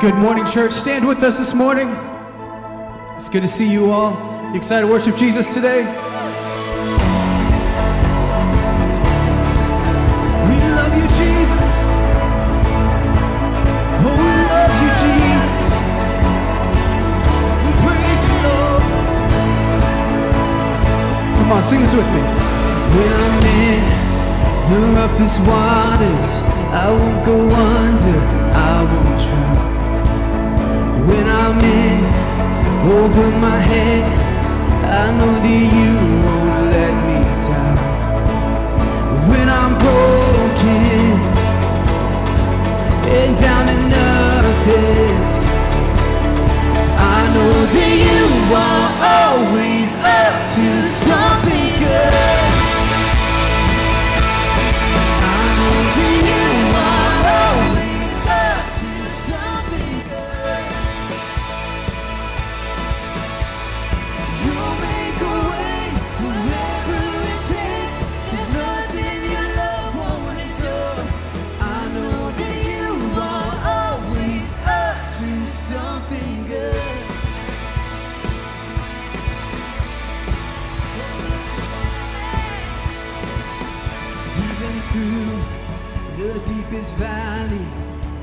Good morning, church. Stand with us this morning. It's good to see you all. You excited to worship Jesus today? We love you, Jesus. Oh, we love you, Jesus. We praise you, Lord. Come on, sing this with me. When I'm in the roughest waters, I won't go under, I won't drown. When I'm in over my head, I know that you won't let me down. When I'm broken and down to nothing, I know that you are always up to something good. Deepest valley,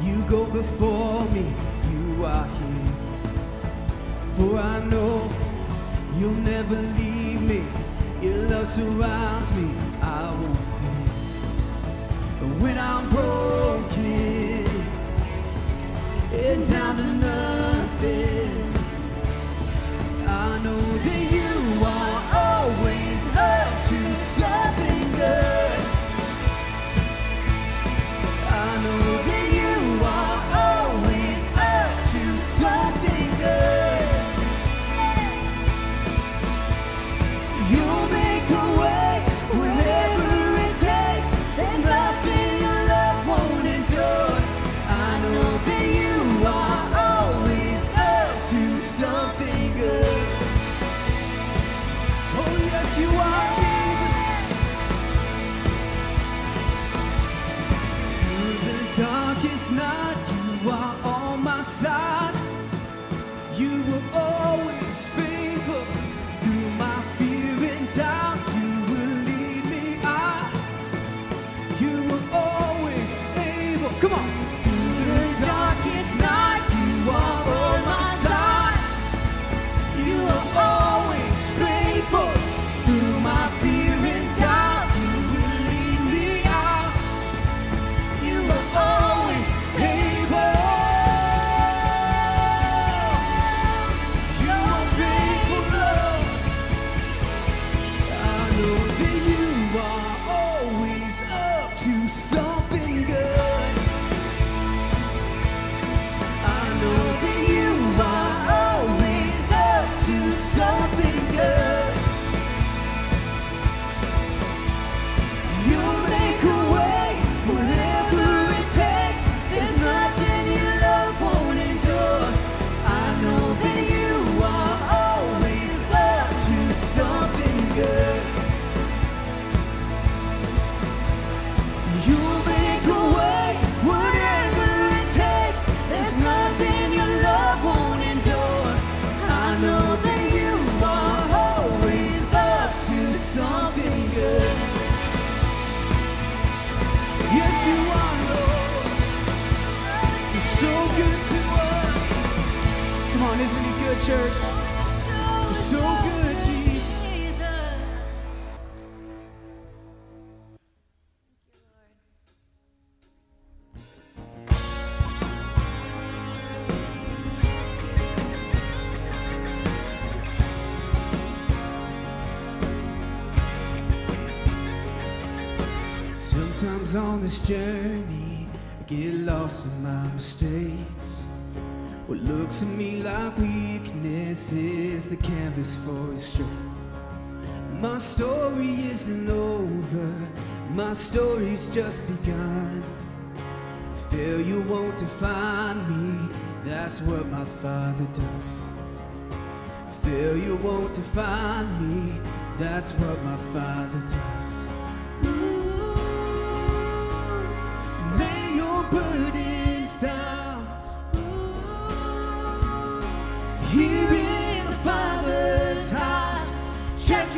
you go before me. You are here. For I know you'll never leave me. Your love surrounds me. I won't fear. But when I'm broken and down to darkest night, church? You're so good, Jesus. Sometimes on this journey, I get lost in my mistakes. The canvas for his strength. My story isn't over, my story's just begun. Failure won't define me, that's what my father does. Failure won't define me, that's what my father does.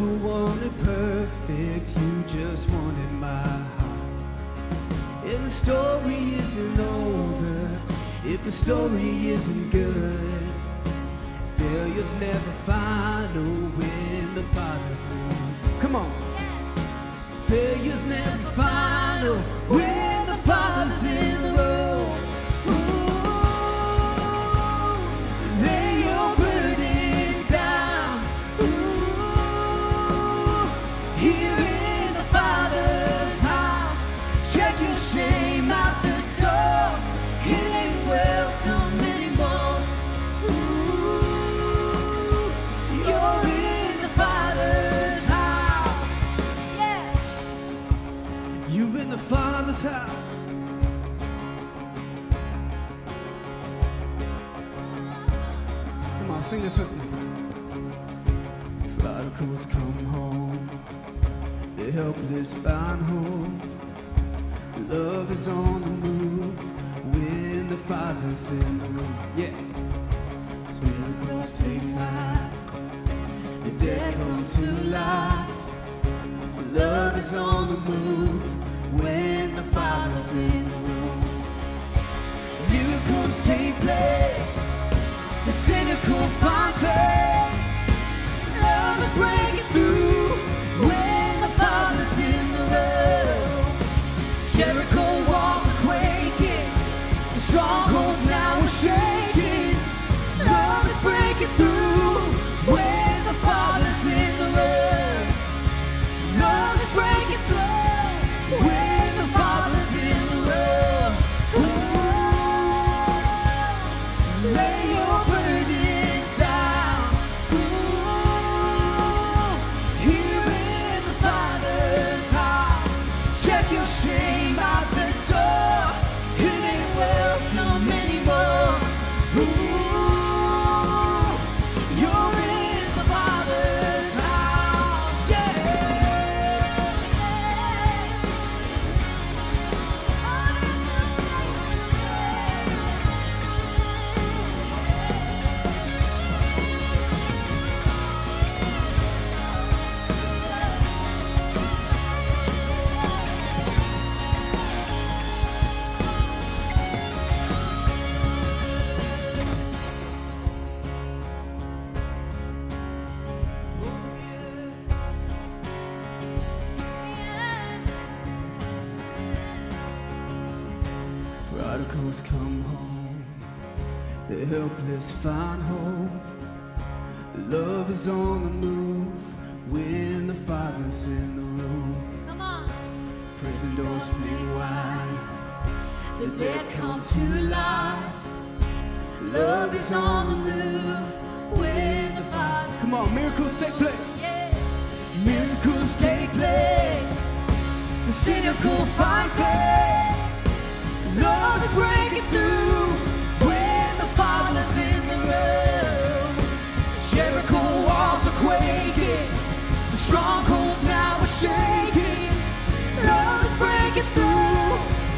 never wanted perfect, you just wanted my heart. And the story isn't over if the story isn't good. Failure's never final when the Father's in. Come on. Yeah. Failure's never final when the Father's in. house. Come on, sing this with me. Prodigals come home, the helpless find hope. Love is on the move when the Father's in the room. Yeah, as miracles take life, the dead come to life. Love is on the move when the Father's in the room. Miracles take place, the cynical find faith.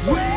We.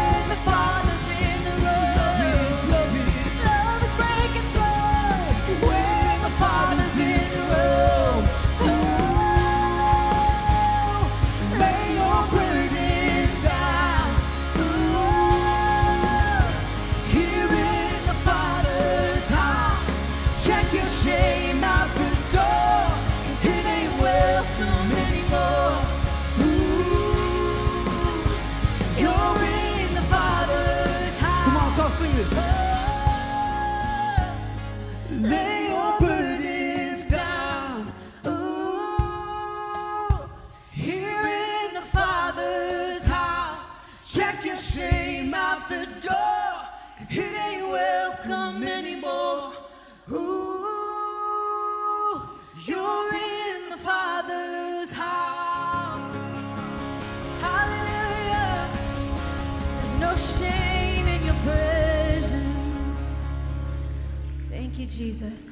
Jesus.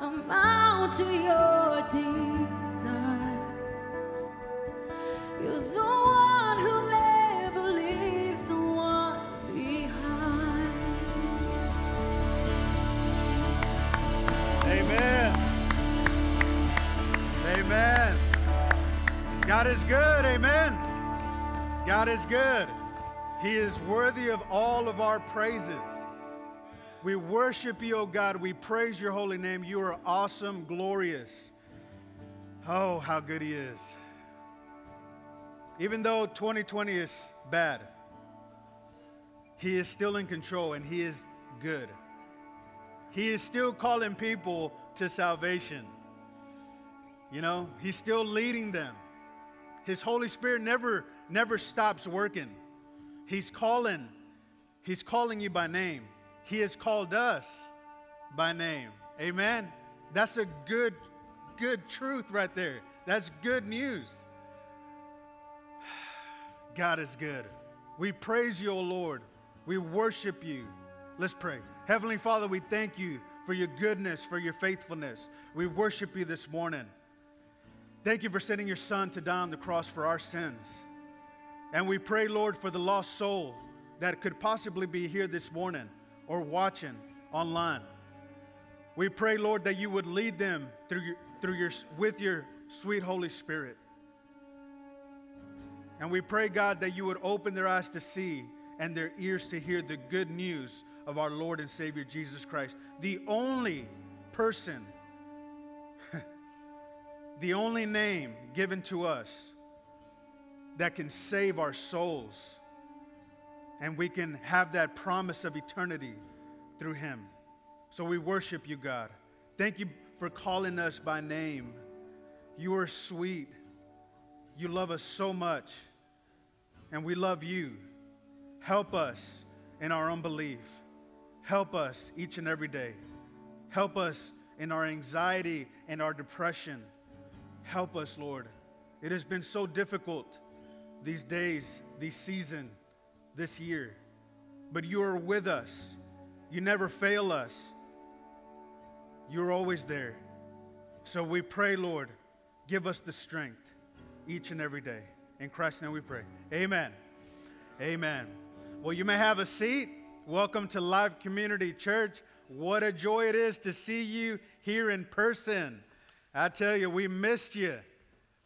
Amount to your desire? You're the one who never leaves the one behind. Amen. Amen. God is good. Amen. God is good. He is worthy of all of our praises. We worship you, O God. We praise your holy name. You are awesome, glorious. Oh, how good He is. Even though 2020 is bad, He is still in control and He is good. He is still calling people to salvation. You know, He's still leading them. His Holy Spirit never, never stops working. He's calling. He's calling you by name. He has called us by name. Amen. That's a good, good truth right there. That's good news. God is good. We praise you, O Lord. We worship you. Let's pray. Heavenly Father, we thank you for your goodness, for your faithfulness. We worship you this morning. Thank you for sending your Son to die on the cross for our sins. And we pray, Lord, for the lost soul that could possibly be here this morning or watching online. We pray, Lord, that you would lead them through your, through your, with your sweet Holy Spirit. And we pray, God, that you would open their eyes to see and their ears to hear the good news of our Lord and Savior Jesus Christ, the only person, the only name given to us that can save our souls. And we can have that promise of eternity through Him. So we worship you, God. Thank you for calling us by name. You are sweet. You love us so much. And we love you. Help us in our unbelief. Help us each and every day. Help us in our anxiety and our depression. Help us, Lord. It has been so difficult these days, these season, this year. But you are with us. You never fail us. You're always there. So we pray, Lord, give us the strength each and every day. In Christ's name we pray. Amen. Amen. Well, you may have a seat. Welcome to Life Community Church. What a joy it is to see you here in person. I tell you, we missed you.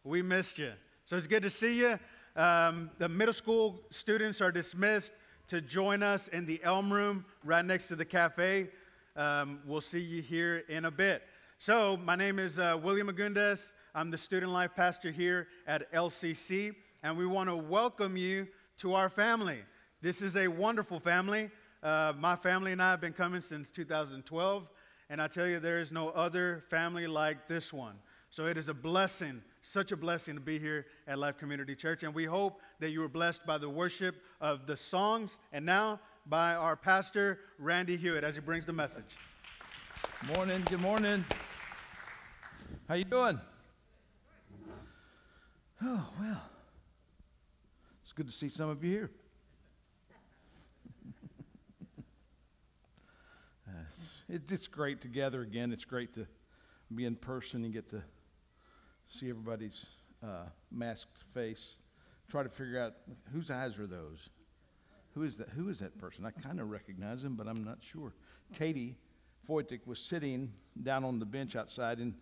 We missed you. So it's good to see you. Um, the middle school students are dismissed to join us in the Elm Room right next to the cafe. Um, we'll see you here in a bit. So, my name is uh, William Agundes. I'm the student life pastor here at LCC, and we want to welcome you to our family. This is a wonderful family. Uh, my family and I have been coming since 2012, and I tell you, there is no other family like this one. So, it is a blessing such a blessing to be here at Life Community Church, and we hope that you were blessed by the worship of the songs and now by our pastor, Randy Hewitt, as he brings the message. Morning, good morning. How you doing? Oh, well. It's good to see some of you here. It's, great to gather again. It's great to be in person and get to see everybody's uh, masked face, try to figure out whose eyes are those. Who is that? Who is that person? I kind of recognize him, but I'm not sure. Katie Foytik was sitting down on the bench outside, and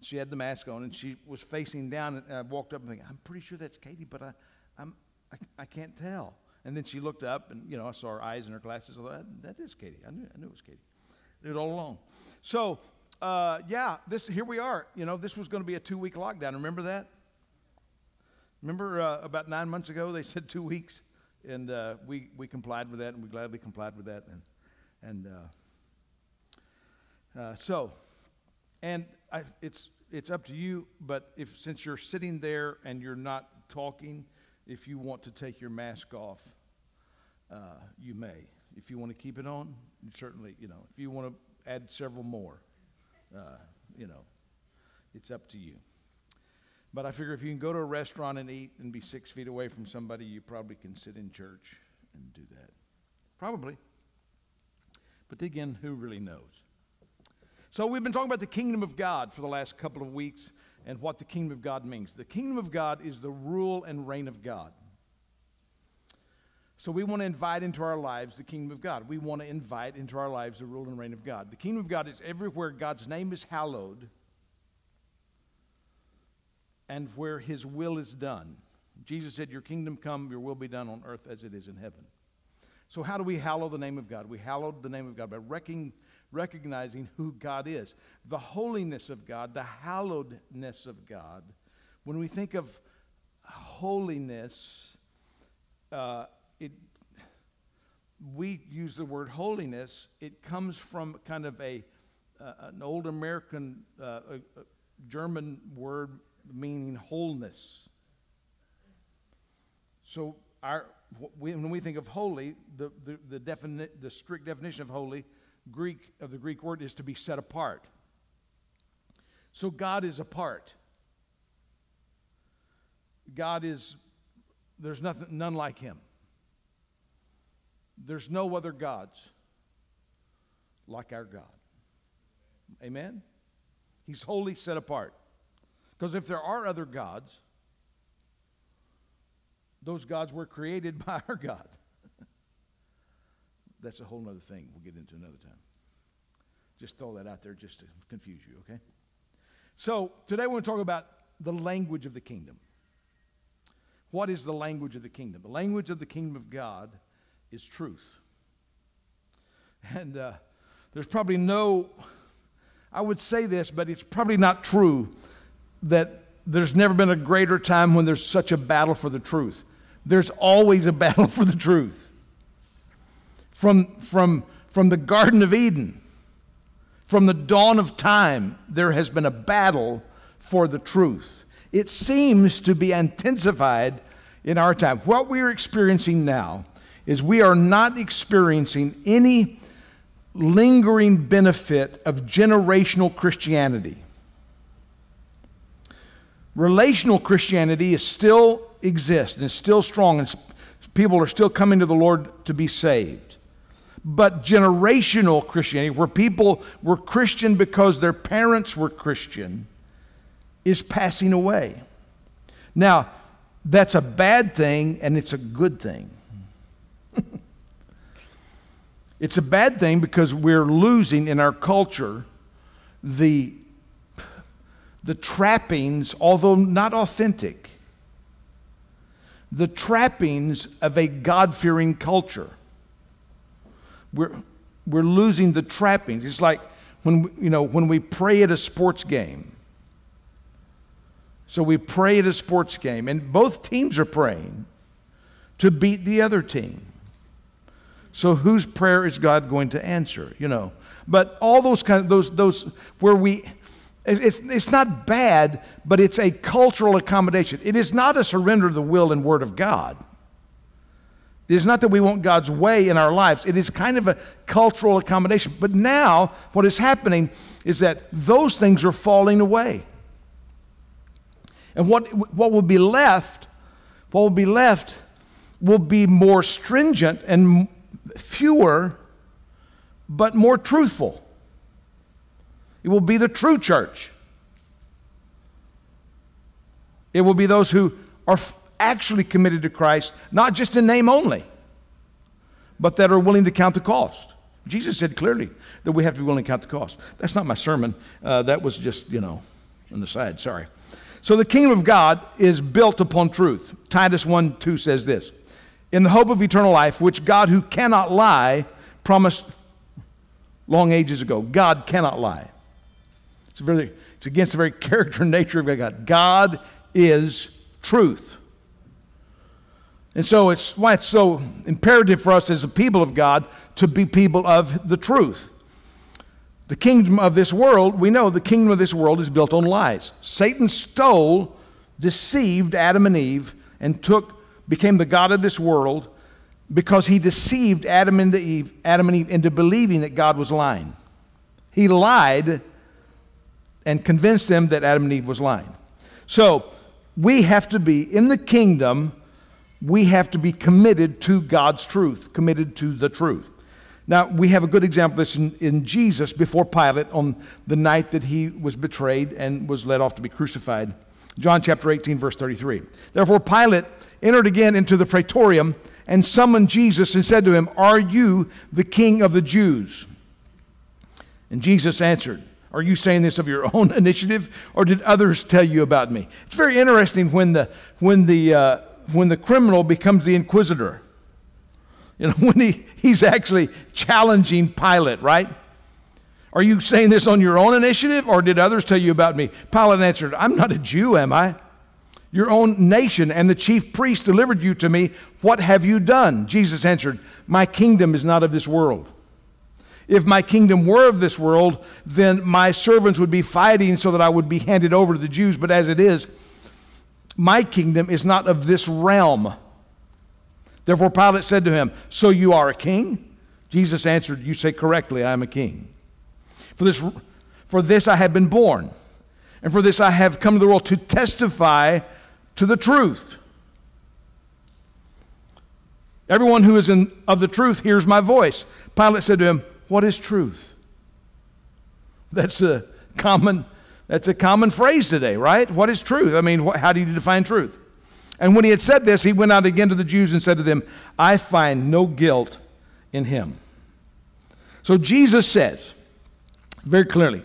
she had the mask on, and she was facing down. And I walked up and thinking, I'm pretty sure that's Katie, but I, I'm, I, I can't tell. And then she looked up, and you know, I saw her eyes and her glasses. I thought, that is Katie. I knew, I knew it was Katie. It all along. So uh, yeah, this here we are. You know, this was going to be a two week lockdown. Remember that? Remember uh, about nine months ago they said two weeks, and uh, we we complied with that, and we gladly complied with that, and and uh, uh, so, and I, it's it's up to you. But if since you're sitting there and you're not talking, if you want to take your mask off, uh, you may. If you want to keep it on, certainly, you know. If you want to add several more, uh, you know, it's up to you. But I figure if you can go to a restaurant and eat and be six feet away from somebody, you probably can sit in church and do that. Probably. But again, who really knows? So we've been talking about the kingdom of God for the last couple of weeks and what the kingdom of God means. The kingdom of God is the rule and reign of God. So we want to invite into our lives the kingdom of God. We want to invite into our lives the rule and reign of God. The kingdom of God is everywhere God's name is hallowed and where his will is done. Jesus said, Your kingdom come, your will be done on earth as it is in heaven. So, how do we hallow the name of God? We hallow the name of God by recognizing who God is. The holiness of God, the hallowedness of God. When we think of holiness, uh, we use the word holiness. It comes from kind of a, uh, an old American uh, German word meaning wholeness. So our, when we think of holy, the, the, the, defini- the strict definition of holy Greek of the Greek word is to be set apart. So God is apart. God is, there's nothing, none like him. There's no other gods like our God. Amen? He's wholly set apart. Because if there are other gods, those gods were created by our God. That's a whole other thing we'll get into another time. Just throw that out there just to confuse you, okay? So today we're going to talk about the language of the kingdom. What is the language of the kingdom? The language of the kingdom of God is truth. And uh, there's probably no, I would say this, but it's probably not true that there's never been a greater time when there's such a battle for the truth. There's always a battle for the truth. From, from, from the Garden of Eden, from the dawn of time, there has been a battle for the truth. It seems to be intensified in our time. What we're experiencing now is we are not experiencing any lingering benefit of generational Christianity. Relational Christianity is still exists and is still strong, and people are still coming to the Lord to be saved. But generational Christianity, where people were Christian because their parents were Christian, is passing away. Now, that's a bad thing and it's a good thing. It's a bad thing because we're losing in our culture the the trappings, although not authentic, the trappings of a God fearing culture. We're, we're losing the trappings. It's like when, you know, when we pray at a sports game. So we pray at a sports game, and both teams are praying to beat the other team. So whose prayer is God going to answer? You know, but all those kind of those those where we it's, it's not bad, but it's a cultural accommodation. It is not a surrender to the will and word of God. It is not that we want God's way in our lives. It is kind of a cultural accommodation. But now, what is happening is that those things are falling away. And what, what will be left, what will be left, will be more stringent and fewer, but more truthful. It will be the true church. It will be those who are actually committed to Christ, not just in name only, but that are willing to count the cost. Jesus said clearly that we have to be willing to count the cost. That's not my sermon. Uh, that was just, you know, on the side. Sorry. So the kingdom of God is built upon truth. Titus 1 2 says this In the hope of eternal life, which God, who cannot lie, promised long ages ago. God cannot lie. It's, very, it's against the very character and nature of God. God is truth. And so it's why it's so imperative for us as a people of God to be people of the truth. The kingdom of this world, we know the kingdom of this world is built on lies. Satan stole, deceived Adam and Eve, and took, became the God of this world because he deceived Adam and Eve, Adam and Eve into believing that God was lying. He lied and convinced them that Adam and Eve was lying. So we have to be in the kingdom, we have to be committed to God's truth, committed to the truth. Now, we have a good example of this in, in Jesus before Pilate on the night that he was betrayed and was led off to be crucified. John chapter 18, verse 33. Therefore, Pilate entered again into the praetorium and summoned Jesus and said to him, Are you the king of the Jews? And Jesus answered, Are you saying this of your own initiative, or did others tell you about me? It's very interesting when the, when the, uh, when the criminal becomes the inquisitor. You know, when he, he's actually challenging Pilate, right? Are you saying this on your own initiative, or did others tell you about me? Pilate answered, I'm not a Jew, am I? Your own nation and the chief priest delivered you to me. What have you done? Jesus answered, My kingdom is not of this world. If my kingdom were of this world, then my servants would be fighting so that I would be handed over to the Jews. But as it is, my kingdom is not of this realm. Therefore, Pilate said to him, So you are a king? Jesus answered, You say correctly, I am a king. For this, for this I have been born, and for this I have come to the world to testify to the truth. Everyone who is in, of the truth hears my voice. Pilate said to him, What is truth? That's a common, that's a common phrase today, right? What is truth? I mean, how do you define truth? And when he had said this, he went out again to the Jews and said to them, I find no guilt in him. So Jesus says very clearly,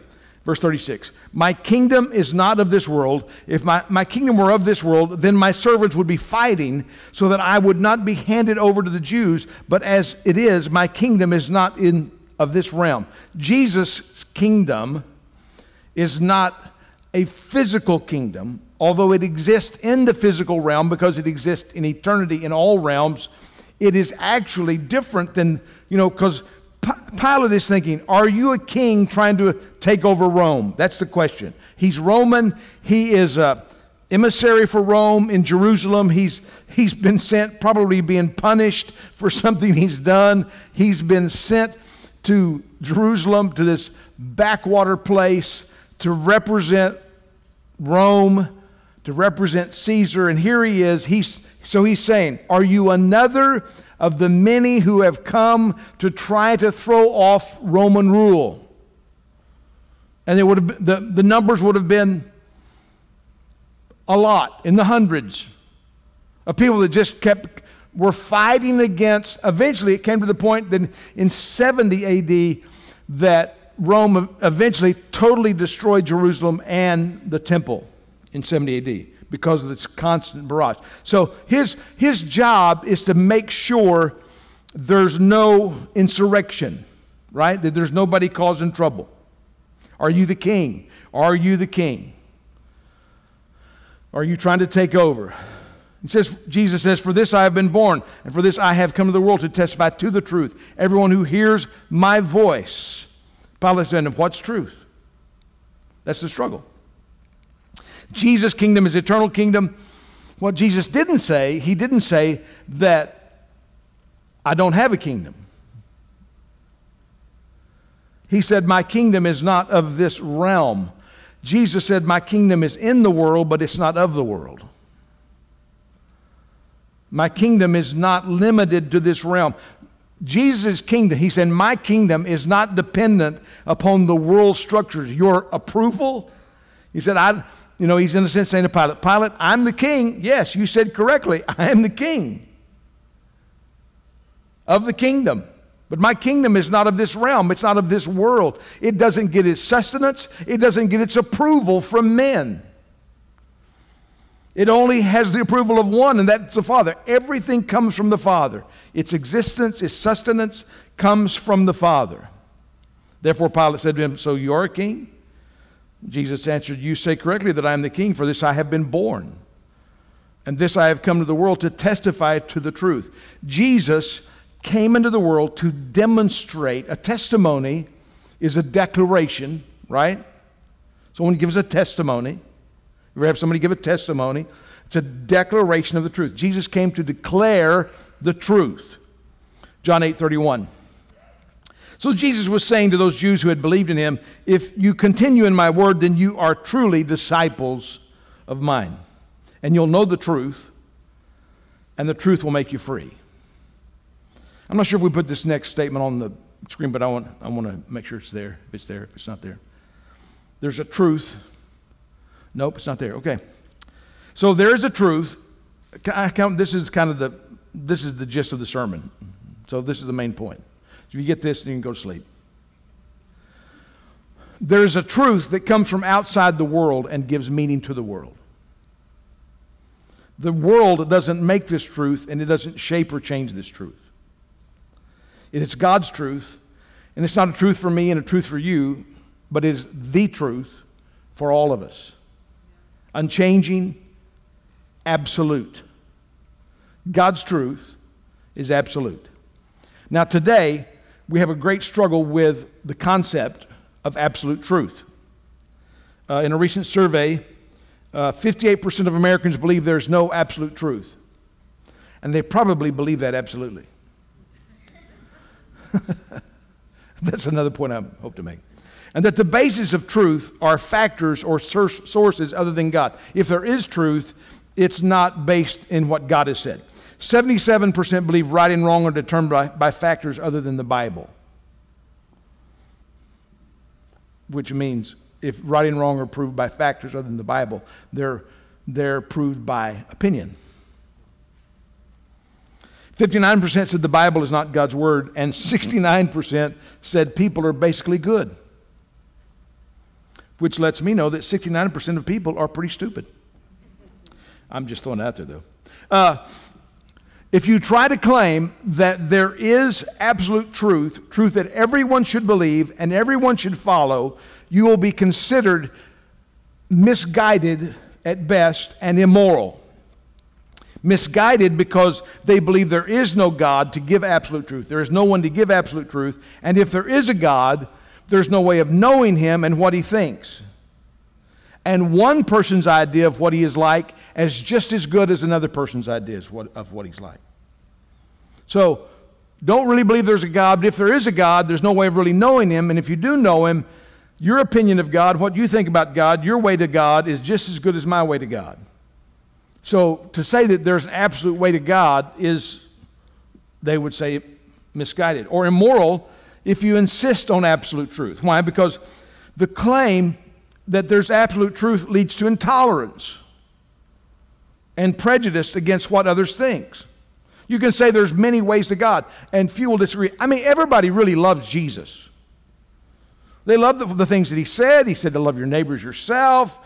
verse 36, My kingdom is not of this world. If my, my kingdom were of this world, then my servants would be fighting so that I would not be handed over to the Jews. But as it is, my kingdom is not in of this realm. Jesus' kingdom is not a physical kingdom, although it exists in the physical realm because it exists in eternity in all realms, it is actually different than, you know, because Pilate is thinking, Are you a king trying to take over Rome? That's the question. He's Roman, he is a emissary for Rome in Jerusalem. He's, he's been sent, probably being punished for something he's done. He's been sent to Jerusalem, to this backwater place, to represent Rome to represent Caesar. And here he is. He's, so he's saying, Are you another of the many who have come to try to throw off Roman rule? And it would have the, the numbers would have been a lot, in the hundreds, of people that just kept, were fighting against. Eventually, it came to the point that in 70 AD, that Rome eventually totally destroyed Jerusalem and the temple in 70 AD because of this constant barrage. So his, his job is to make sure there's no insurrection, right? That there's nobody causing trouble. Are you the king? Are you the king? Are you trying to take over? He says, Jesus says, For this I have been born, and for this I have come to the world to testify to the truth. Everyone who hears my voice. Pilate said, What's truth? That's the struggle. Jesus' kingdom is eternal kingdom. What Jesus didn't say, he didn't say that I don't have a kingdom. He said, My kingdom is not of this realm. Jesus said, My kingdom is in the world, but it's not of the world. My kingdom is not limited to this realm. Jesus' kingdom, he said, My kingdom is not dependent upon the world structures. Your approval, he said, I, you know, he's in a sense saying to Pilate, Pilate, I'm the king. Yes, you said correctly. I am the king of the kingdom. But my kingdom is not of this realm, it's not of this world. It doesn't get its sustenance, it doesn't get its approval from men. It only has the approval of one, and that's the Father. Everything comes from the Father. Its existence, its sustenance comes from the Father. Therefore, Pilate said to him, So you're a king? Jesus answered, You say correctly that I am the king, for this I have been born. And this I have come to the world to testify to the truth. Jesus came into the world to demonstrate a testimony is a declaration, right? Someone gives a testimony. You ever have somebody give a testimony? It's a declaration of the truth. Jesus came to declare the truth. John 8 31. So Jesus was saying to those Jews who had believed in him, If you continue in my word, then you are truly disciples of mine. And you'll know the truth, and the truth will make you free. I'm not sure if we put this next statement on the screen, but I want, I want to make sure it's there, if it's there, if it's not there. There's a truth. Nope, it's not there. Okay. So there is a truth. I count, this is kind of the, this is the gist of the sermon. So this is the main point. If you get this, then you can go to sleep. There is a truth that comes from outside the world and gives meaning to the world. The world doesn't make this truth and it doesn't shape or change this truth. It's God's truth, and it's not a truth for me and a truth for you, but it is the truth for all of us. Unchanging, absolute. God's truth is absolute. Now, today, we have a great struggle with the concept of absolute truth. Uh, in a recent survey, uh, 58% of Americans believe there's no absolute truth. And they probably believe that absolutely. That's another point I hope to make. And that the basis of truth are factors or sources other than God. If there is truth, it's not based in what God has said. 77% believe right and wrong are determined by, by factors other than the Bible. Which means if right and wrong are proved by factors other than the Bible, they're, they're proved by opinion. 59% said the Bible is not God's word, and 69% said people are basically good. Which lets me know that 69% of people are pretty stupid. I'm just throwing it out there, though. Uh, if you try to claim that there is absolute truth, truth that everyone should believe and everyone should follow, you will be considered misguided at best and immoral. Misguided because they believe there is no God to give absolute truth. There is no one to give absolute truth. And if there is a God, there's no way of knowing him and what he thinks. And one person's idea of what he is like is just as good as another person's idea of what he's like. So, don't really believe there's a God, but if there is a God, there's no way of really knowing him. And if you do know him, your opinion of God, what you think about God, your way to God is just as good as my way to God. So, to say that there's an absolute way to God is, they would say, misguided or immoral if you insist on absolute truth. Why? Because the claim that there's absolute truth leads to intolerance and prejudice against what others think. You can say there's many ways to God, and few will disagree. I mean, everybody really loves Jesus. They love the, the things that he said. He said to love your neighbors yourself.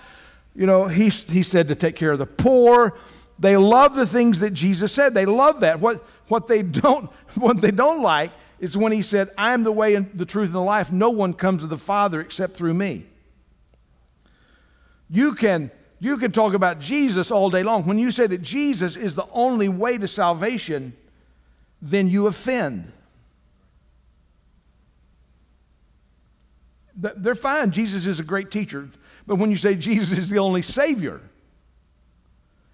You know, he, he said to take care of the poor. They love the things that Jesus said. They love that. What, what, they don't, what they don't like is when he said, I am the way and the truth and the life. No one comes to the Father except through me. You can, you can talk about Jesus all day long. When you say that Jesus is the only way to salvation, then you offend. They're fine. Jesus is a great teacher. But when you say Jesus is the only Savior,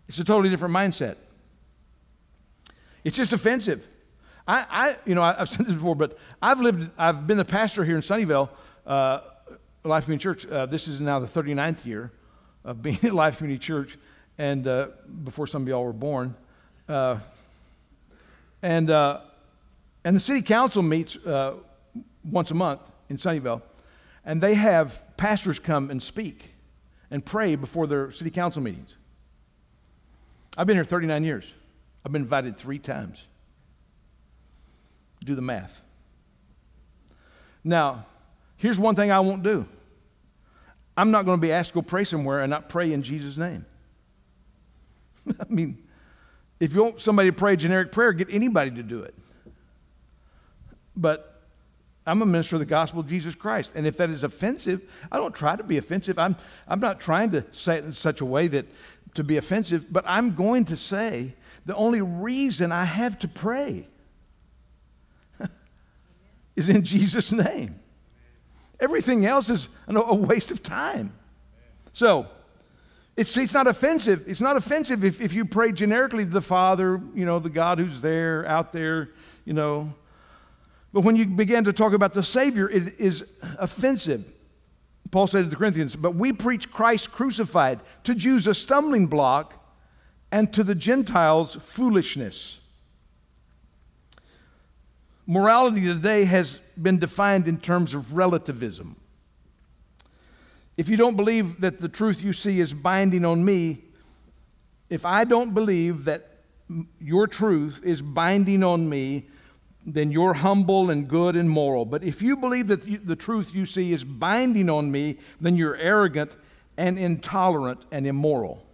it's a totally different mindset. It's just offensive. I, I you know, I, have said this before, but I've lived, I've been a pastor here in Sunnyvale, uh, Life Community Church. Uh, this is now the 39th year of being at Life Community Church, and uh, before some of y'all were born. Uh, and, uh, and the city council meets uh, once a month in Sunnyvale, and they have pastors come and speak and pray before their city council meetings. I've been here 39 years. I've been invited three times. Do the math. Now, here's one thing I won't do I'm not going to be asked to go pray somewhere and not pray in Jesus' name. I mean, if you want somebody to pray a generic prayer, get anybody to do it. But I'm a minister of the gospel of Jesus Christ. And if that is offensive, I don't try to be offensive. I'm, I'm not trying to say it in such a way that to be offensive, but I'm going to say the only reason I have to pray is in Jesus' name. Everything else is a waste of time. So, it's, it's not offensive. It's not offensive if, if you pray generically to the Father, you know, the God who's there, out there, you know, but when you begin to talk about the Savior, it is offensive. Paul said to the Corinthians, But we preach Christ crucified, to Jews a stumbling block, and to the Gentiles foolishness. Morality today has been defined in terms of relativism. If you don't believe that the truth you see is binding on me, if I don't believe that your truth is binding on me, then you're humble and good and moral. But if you believe that the truth you see is binding on me, then you're arrogant and intolerant and immoral.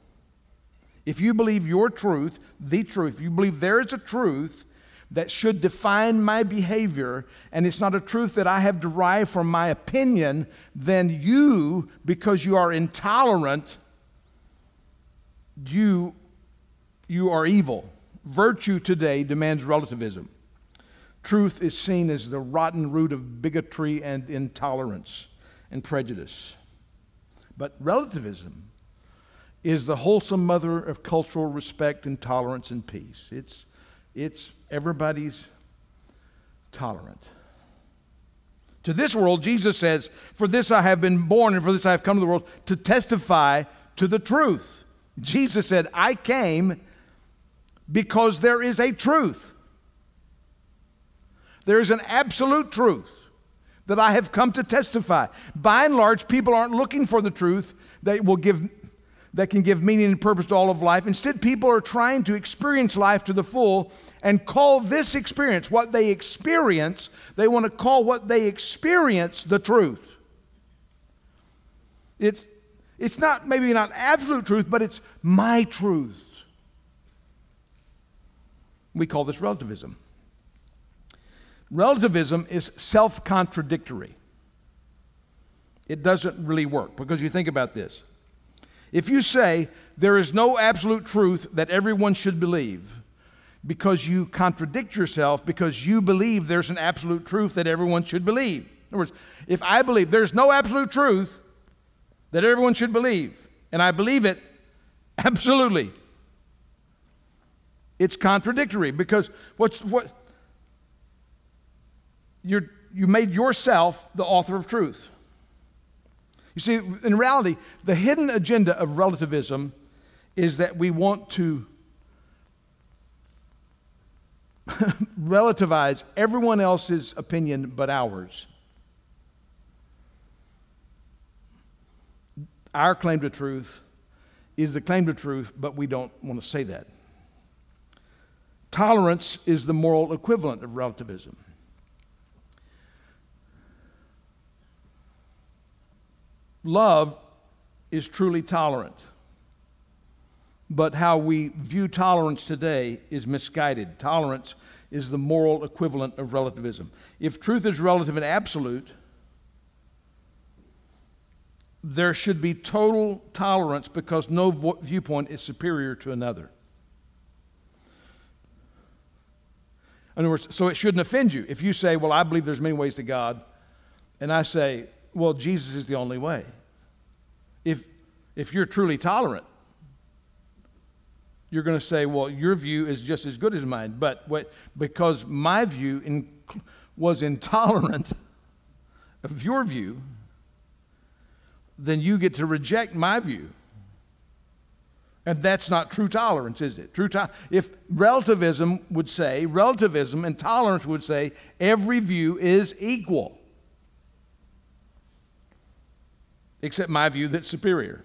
If you believe your truth, the truth, if you believe there is a truth that should define my behavior, and it's not a truth that I have derived from my opinion, then you, because you are intolerant, you, you are evil. Virtue today demands relativism. Truth is seen as the rotten root of bigotry and intolerance and prejudice. But relativism is the wholesome mother of cultural respect and tolerance and peace. It's, it's everybody's tolerant. To this world, Jesus says, For this I have been born, and for this I have come to the world to testify to the truth. Jesus said, I came because there is a truth. There is an absolute truth that I have come to testify. By and large, people aren't looking for the truth that will give that can give meaning and purpose to all of life. Instead, people are trying to experience life to the full and call this experience, what they experience, they want to call what they experience the truth. It's, it's not maybe not absolute truth, but it's my truth. We call this relativism. Relativism is self contradictory. It doesn't really work because you think about this. If you say there is no absolute truth that everyone should believe because you contradict yourself because you believe there's an absolute truth that everyone should believe. In other words, if I believe there's no absolute truth that everyone should believe, and I believe it absolutely, it's contradictory because what's what you're, you made yourself the author of truth. You see, in reality, the hidden agenda of relativism is that we want to relativize everyone else's opinion but ours. Our claim to truth is the claim to truth, but we don't want to say that. Tolerance is the moral equivalent of relativism. Love is truly tolerant. But how we view tolerance today is misguided. Tolerance is the moral equivalent of relativism. If truth is relative and absolute, there should be total tolerance because no vo- viewpoint is superior to another. In other words, so it shouldn't offend you. If you say, Well, I believe there's many ways to God, and I say, Well, Jesus is the only way. If, if you're truly tolerant, you're going to say, Well, your view is just as good as mine. But what, because my view in, was intolerant of your view, then you get to reject my view. And that's not true tolerance, is it? True to- if relativism would say, relativism and tolerance would say, every view is equal, except my view that's superior.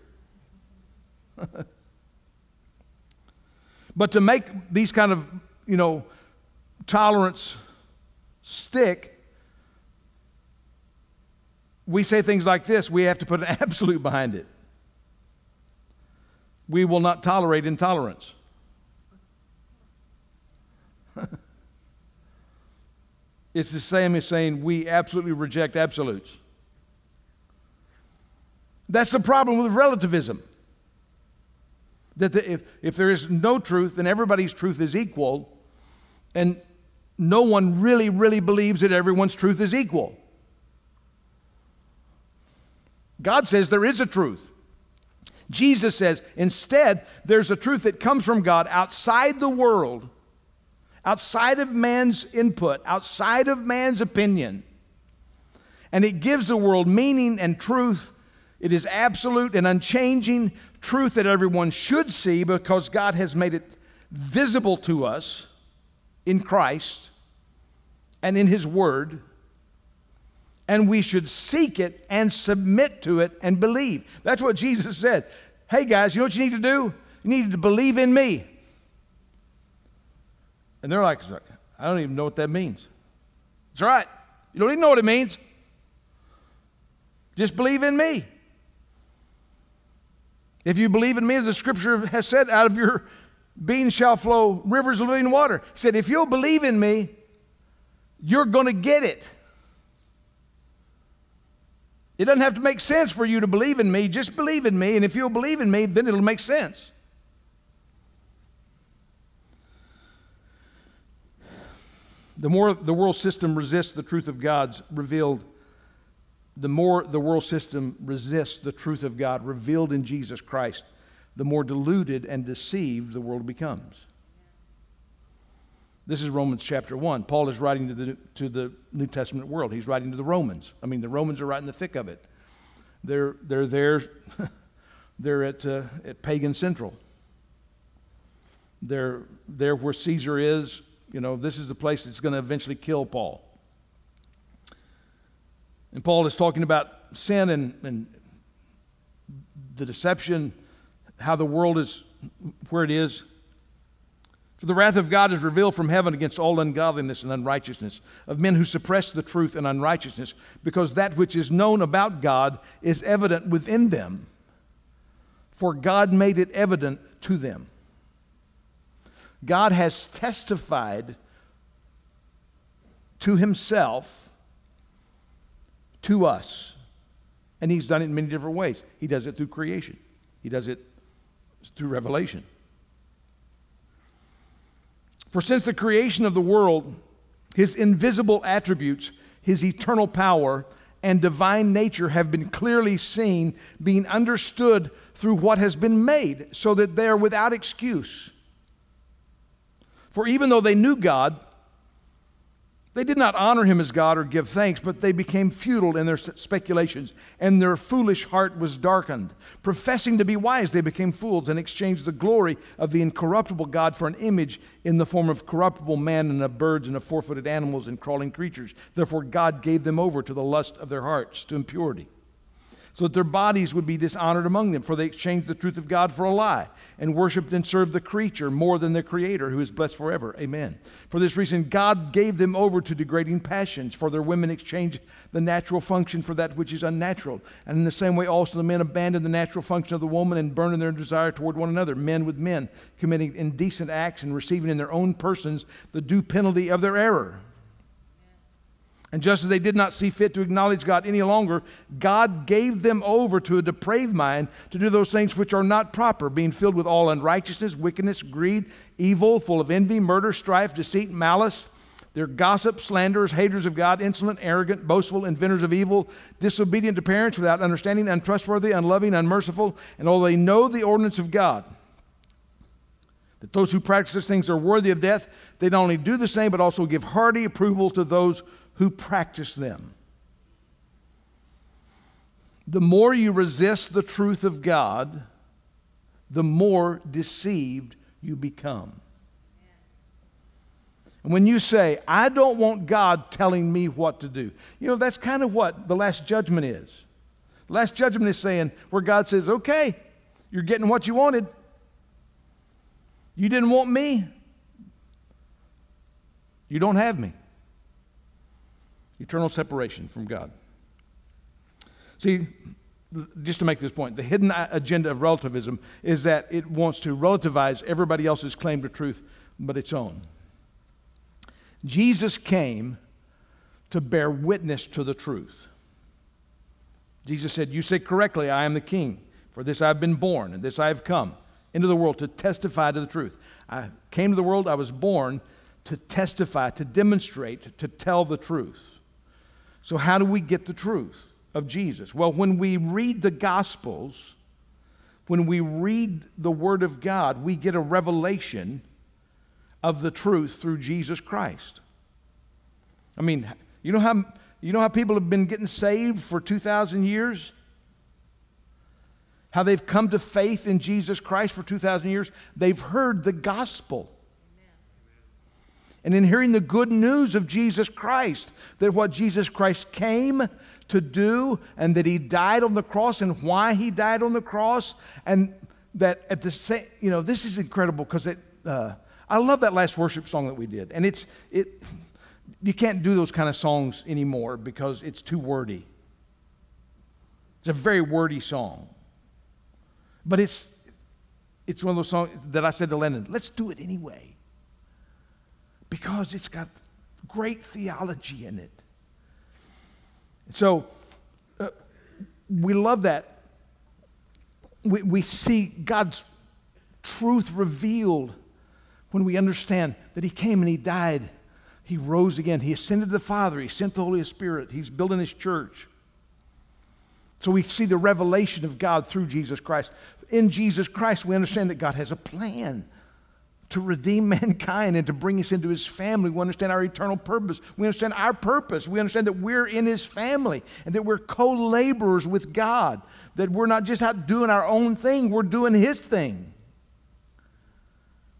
but to make these kind of, you know, tolerance stick, we say things like this we have to put an absolute behind it. We will not tolerate intolerance. it's the same as saying we absolutely reject absolutes. That's the problem with relativism. That the, if, if there is no truth, then everybody's truth is equal, and no one really, really believes that everyone's truth is equal. God says there is a truth. Jesus says instead, there's a truth that comes from God outside the world, outside of man's input, outside of man's opinion. And it gives the world meaning and truth. It is absolute and unchanging truth that everyone should see because God has made it visible to us in Christ. and in His Word, and we should seek it and submit to it and believe. That's what Jesus said. Hey, guys, you know what you need to do? You need to believe in me. And they're like, I don't even know what that means. All right. You don't even know what it means. Just believe in me. If you believe in me, as the scripture has said, out of your being shall flow rivers of living water. He said, if you'll believe in me, you're going to get it. It doesn't have to make sense for you to believe in me. Just believe in me, and if you'll believe in me, then it'll make sense. The more the world system resists the truth of God's revealed, the more the world system resists the truth of God revealed in Jesus Christ, the more deluded and deceived the world becomes. This is Romans chapter 1. Paul is writing to the, to the New Testament world. He's writing to the Romans. I mean, the Romans are right in the thick of it. They're, they're there, they're at, uh, at Pagan Central. They're there where Caesar is you know, this is the place that's going to eventually kill Paul. And Paul is talking about sin and, and the deception, how the world is where it is. For the wrath of God is revealed from heaven against all ungodliness and unrighteousness of men who suppress the truth and unrighteousness, because that which is known about God is evident within them, for God made it evident to them. God has testified to himself to us. And he's done it in many different ways. He does it through creation, he does it through revelation. For since the creation of the world, his invisible attributes, his eternal power, and divine nature have been clearly seen, being understood through what has been made, so that they are without excuse. For even though they knew God, they did not honor him as God or give thanks, but they became futile in their speculations, and their foolish heart was darkened. Professing to be wise, they became fools and exchanged the glory of the incorruptible God for an image in the form of corruptible man and of birds and of four footed animals and crawling creatures. Therefore, God gave them over to the lust of their hearts, to impurity so that their bodies would be dishonored among them, for they exchanged the truth of God for a lie, and worshiped and served the creature more than the Creator, who is blessed forever. Amen. For this reason, God gave them over to degrading passions, for their women exchanged the natural function for that which is unnatural. And in the same way, also the men abandoned the natural function of the woman and burned in their desire toward one another, men with men, committing indecent acts and receiving in their own persons the due penalty of their error. And just as they did not see fit to acknowledge God any longer, God gave them over to a depraved mind to do those things which are not proper, being filled with all unrighteousness, wickedness, greed, evil, full of envy, murder, strife, deceit, malice. They're gossips, slanderers, haters of God, insolent, arrogant, boastful, inventors of evil, disobedient to parents, without understanding, untrustworthy, unloving, unmerciful, and although they know the ordinance of God, that those who practice such things are worthy of death, they not only do the same, but also give hearty approval to those who practice them. The more you resist the truth of God, the more deceived you become. And when you say, I don't want God telling me what to do, you know, that's kind of what the last judgment is. The last judgment is saying, where God says, okay, you're getting what you wanted. You didn't want me. You don't have me eternal separation from God. See, just to make this point, the hidden agenda of relativism is that it wants to relativize everybody else's claim to truth but its own. Jesus came to bear witness to the truth. Jesus said, You say correctly, I am the king. For this I've been born, and this I have come into the world to testify to the truth. I came to the world, I was born to testify, to demonstrate, to tell the truth. So, how do we get the truth of Jesus? Well, when we read the Gospels, when we read the Word of God, we get a revelation of the truth through Jesus Christ. I mean, you know how, you know how people have been getting saved for 2,000 years? How they've come to faith in Jesus Christ for 2,000 years? They've heard the gospel. And in hearing the good news of Jesus Christ, that what Jesus Christ came to do, and that he died on the cross, and why he died on the cross, and that at the same, you know, this is incredible because it, uh, I love that last worship song that we did. And it's, it, you can't do those kind of songs anymore because it's too wordy. It's a very wordy song. But it's, it's one of those songs that I said to Lennon, let's do it anyway. Because it's got great theology in it. So uh, we love that. We, we see God's truth revealed when we understand that He came and He died. He rose again. He ascended to the Father. He sent the Holy Spirit. He's building His church. So we see the revelation of God through Jesus Christ. In Jesus Christ, we understand that God has a plan to redeem mankind and to bring us into his family. We understand our eternal purpose. We understand our purpose. We understand that we're in his family and that we're co laborers with God, that we're not just out doing our own thing, we're doing his thing.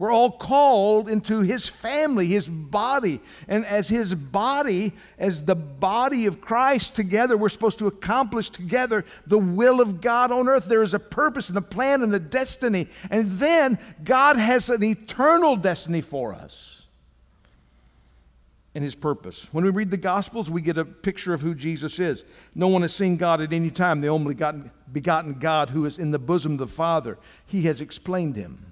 We're all called into his family, his body. And as his body, as the body of Christ together, we're supposed to accomplish together the will of God on earth. There is a purpose and a plan and a destiny. And then God has an eternal destiny for us and his purpose. When we read the Gospels, we get a picture of who Jesus is. No one has seen God at any time, the only begotten God who is in the bosom of the Father. He has explained him.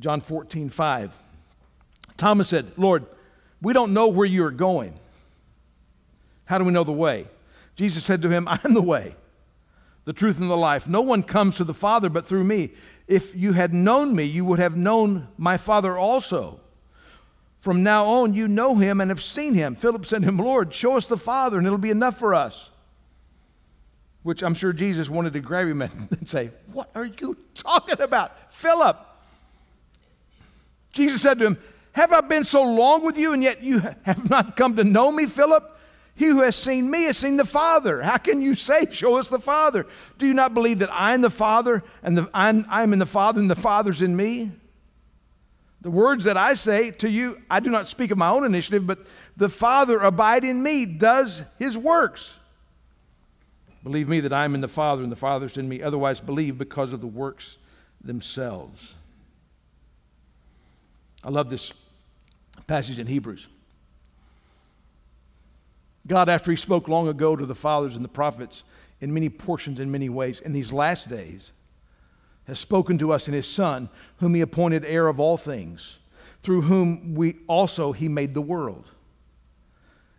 John 14, 5. Thomas said, Lord, we don't know where you are going. How do we know the way? Jesus said to him, I'm the way, the truth, and the life. No one comes to the Father but through me. If you had known me, you would have known my Father also. From now on, you know him and have seen him. Philip said to him, Lord, show us the Father, and it'll be enough for us. Which I'm sure Jesus wanted to grab him and say, What are you talking about? Philip, Jesus said to him, Have I been so long with you, and yet you have not come to know me, Philip? He who has seen me has seen the Father. How can you say, Show us the Father? Do you not believe that I am the Father, and the, I'm, I'm in the Father, and the Father's in me? The words that I say to you, I do not speak of my own initiative, but the Father abide in me, does his works. Believe me that I am in the Father, and the Father's in me. Otherwise, believe because of the works themselves. I love this passage in Hebrews. God, after He spoke long ago to the fathers and the prophets in many portions, in many ways, in these last days, has spoken to us in His Son, whom He appointed heir of all things, through whom we also He made the world.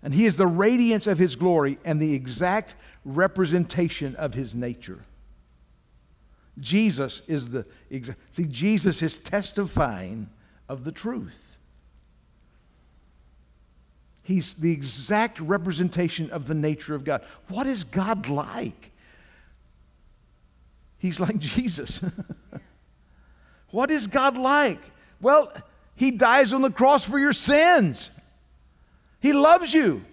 And He is the radiance of His glory and the exact representation of His nature. Jesus is the see Jesus is testifying of the truth. He's the exact representation of the nature of God. What is God like? He's like Jesus. what is God like? Well, He dies on the cross for your sins. He loves you.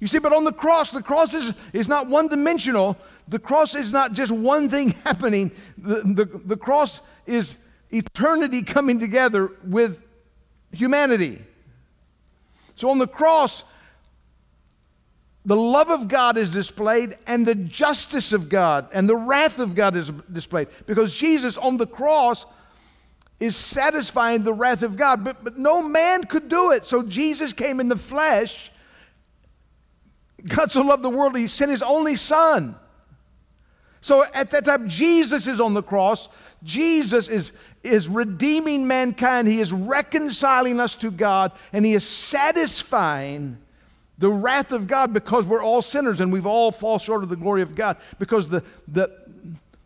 You see, but on the cross, the cross is, is not one dimensional. The cross is not just one thing happening. The, the, the cross is eternity coming together with humanity. So on the cross, the love of God is displayed and the justice of God and the wrath of God is displayed because Jesus on the cross is satisfying the wrath of God, but, but no man could do it. So Jesus came in the flesh. God so loved the world, he sent his only son. So at that time, Jesus is on the cross. Jesus is, is redeeming mankind. He is reconciling us to God, and He is satisfying the wrath of God because we're all sinners and we've all fall short of the glory of God. Because the, the,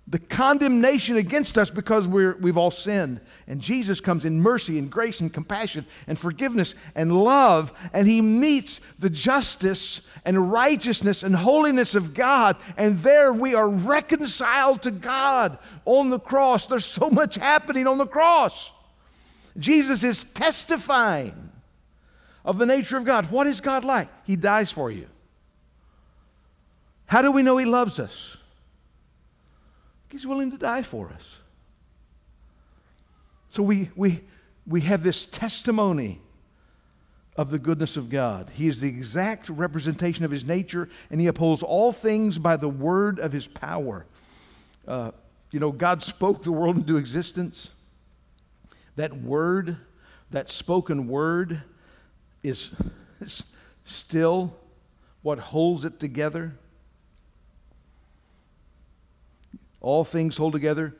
the condemnation against us because we're, we've all sinned. And Jesus comes in mercy and grace and compassion and forgiveness and love, and he meets the justice and righteousness and holiness of God. And there we are reconciled to God on the cross. There's so much happening on the cross. Jesus is testifying of the nature of God. What is God like? He dies for you. How do we know he loves us? He's willing to die for us. So we, we, we have this testimony of the goodness of God. He is the exact representation of his nature, and he upholds all things by the word of his power. Uh, you know, God spoke the world into existence. That word, that spoken word, is still what holds it together. All things hold together.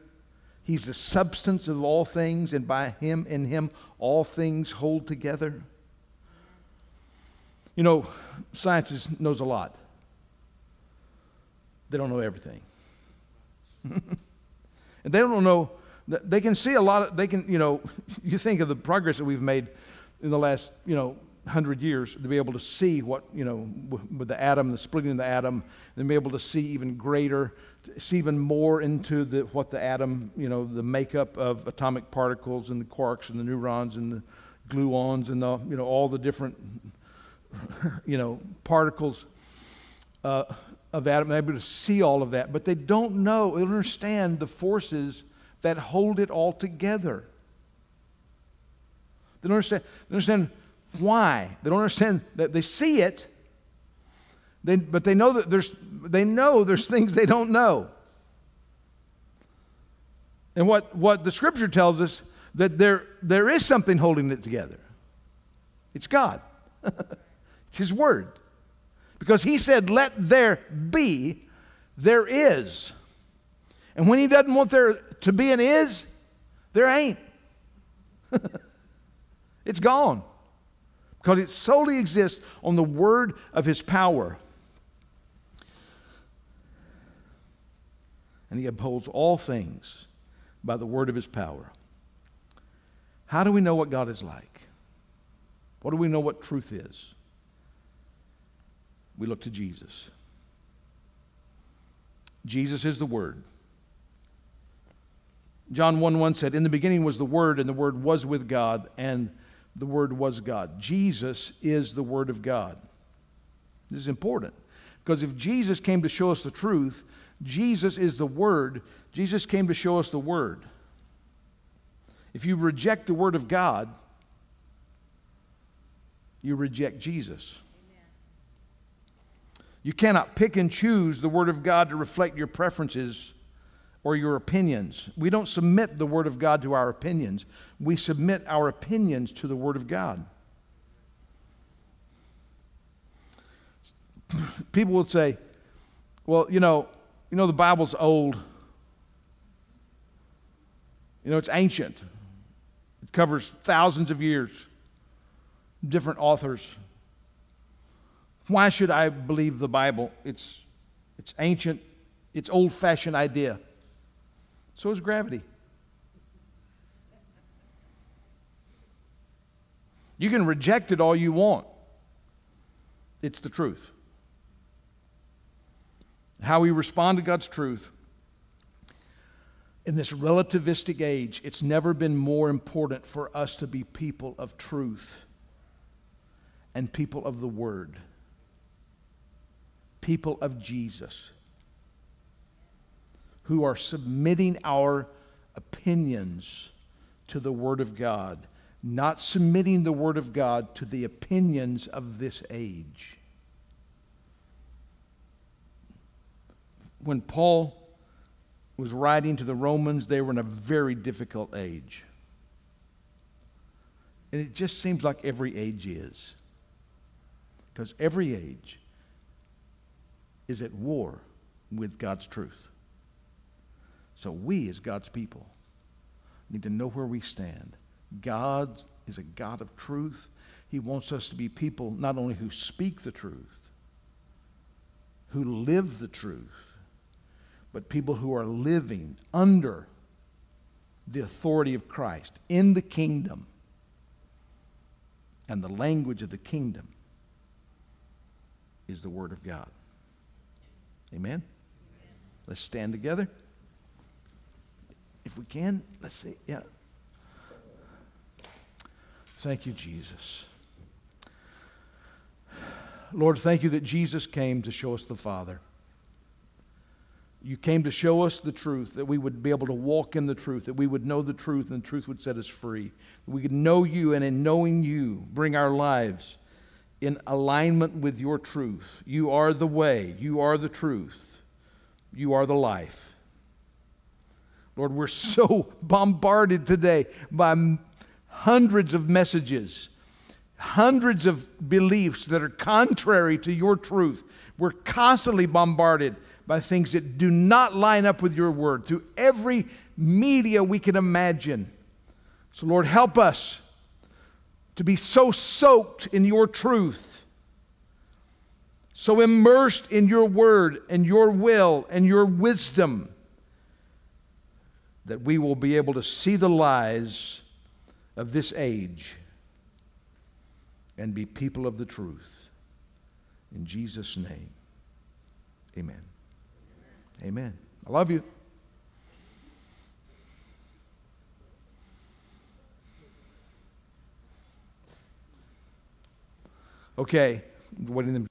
He's the substance of all things, and by him in him all things hold together. You know, science knows a lot. They don't know everything. and they don't know, they can see a lot of, they can, you know, you think of the progress that we've made in the last, you know, hundred years to be able to see what, you know, with the atom, the splitting of the atom, and be able to see even greater, see even more into the, what the atom, you know, the makeup of atomic particles and the quarks and the neurons and the gluons and the, you know, all the different you know, particles uh, of atom, able to see all of that, but they don't know, they don't understand the forces that hold it all together. They don't understand, they understand why. They don't understand that they see it, they, but they know that there's they know there's things they don't know. And what, what the scripture tells us that there, there is something holding it together. It's God. It's His Word. Because He said, Let there be, there is. And when He doesn't want there to be an is, there ain't. it's gone. Because it solely exists on the Word of His power. And He upholds all things by the Word of His power. How do we know what God is like? What do we know what truth is? We look to Jesus. Jesus is the Word. John 1 1 said, In the beginning was the Word, and the Word was with God, and the Word was God. Jesus is the Word of God. This is important because if Jesus came to show us the truth, Jesus is the Word. Jesus came to show us the Word. If you reject the Word of God, you reject Jesus. You cannot pick and choose the Word of God to reflect your preferences or your opinions. We don't submit the Word of God to our opinions, we submit our opinions to the Word of God. People would say, well, you know, you know the Bible's old. You know, it's ancient. It covers thousands of years, different authors. Why should I believe the Bible? It's, it's ancient, it's old fashioned idea. So is gravity. You can reject it all you want. It's the truth. How we respond to God's truth in this relativistic age, it's never been more important for us to be people of truth and people of the Word people of Jesus who are submitting our opinions to the Word of God, not submitting the Word of God to the opinions of this age. When Paul was writing to the Romans, they were in a very difficult age. And it just seems like every age is. Because every age is at war with God's truth. So we, as God's people, need to know where we stand. God is a God of truth. He wants us to be people not only who speak the truth, who live the truth, but people who are living under the authority of Christ in the kingdom. And the language of the kingdom is the Word of God. Amen? Let's stand together. If we can, let's say, yeah. Thank you, Jesus. Lord, thank you that Jesus came to show us the Father. You came to show us the truth, that we would be able to walk in the truth, that we would know the truth, and the truth would set us free. We could know you, and in knowing you, bring our lives in alignment with your truth. You are the way, you are the truth, you are the life. Lord, we're so bombarded today by hundreds of messages, hundreds of beliefs that are contrary to your truth. We're constantly bombarded by things that do not line up with your word through every media we can imagine. So, Lord, help us to be so soaked in your truth, so immersed in your word and your will and your wisdom that we will be able to see the lies of this age and be people of the truth. In Jesus' name, amen. Amen. I love you. Okay, waiting them.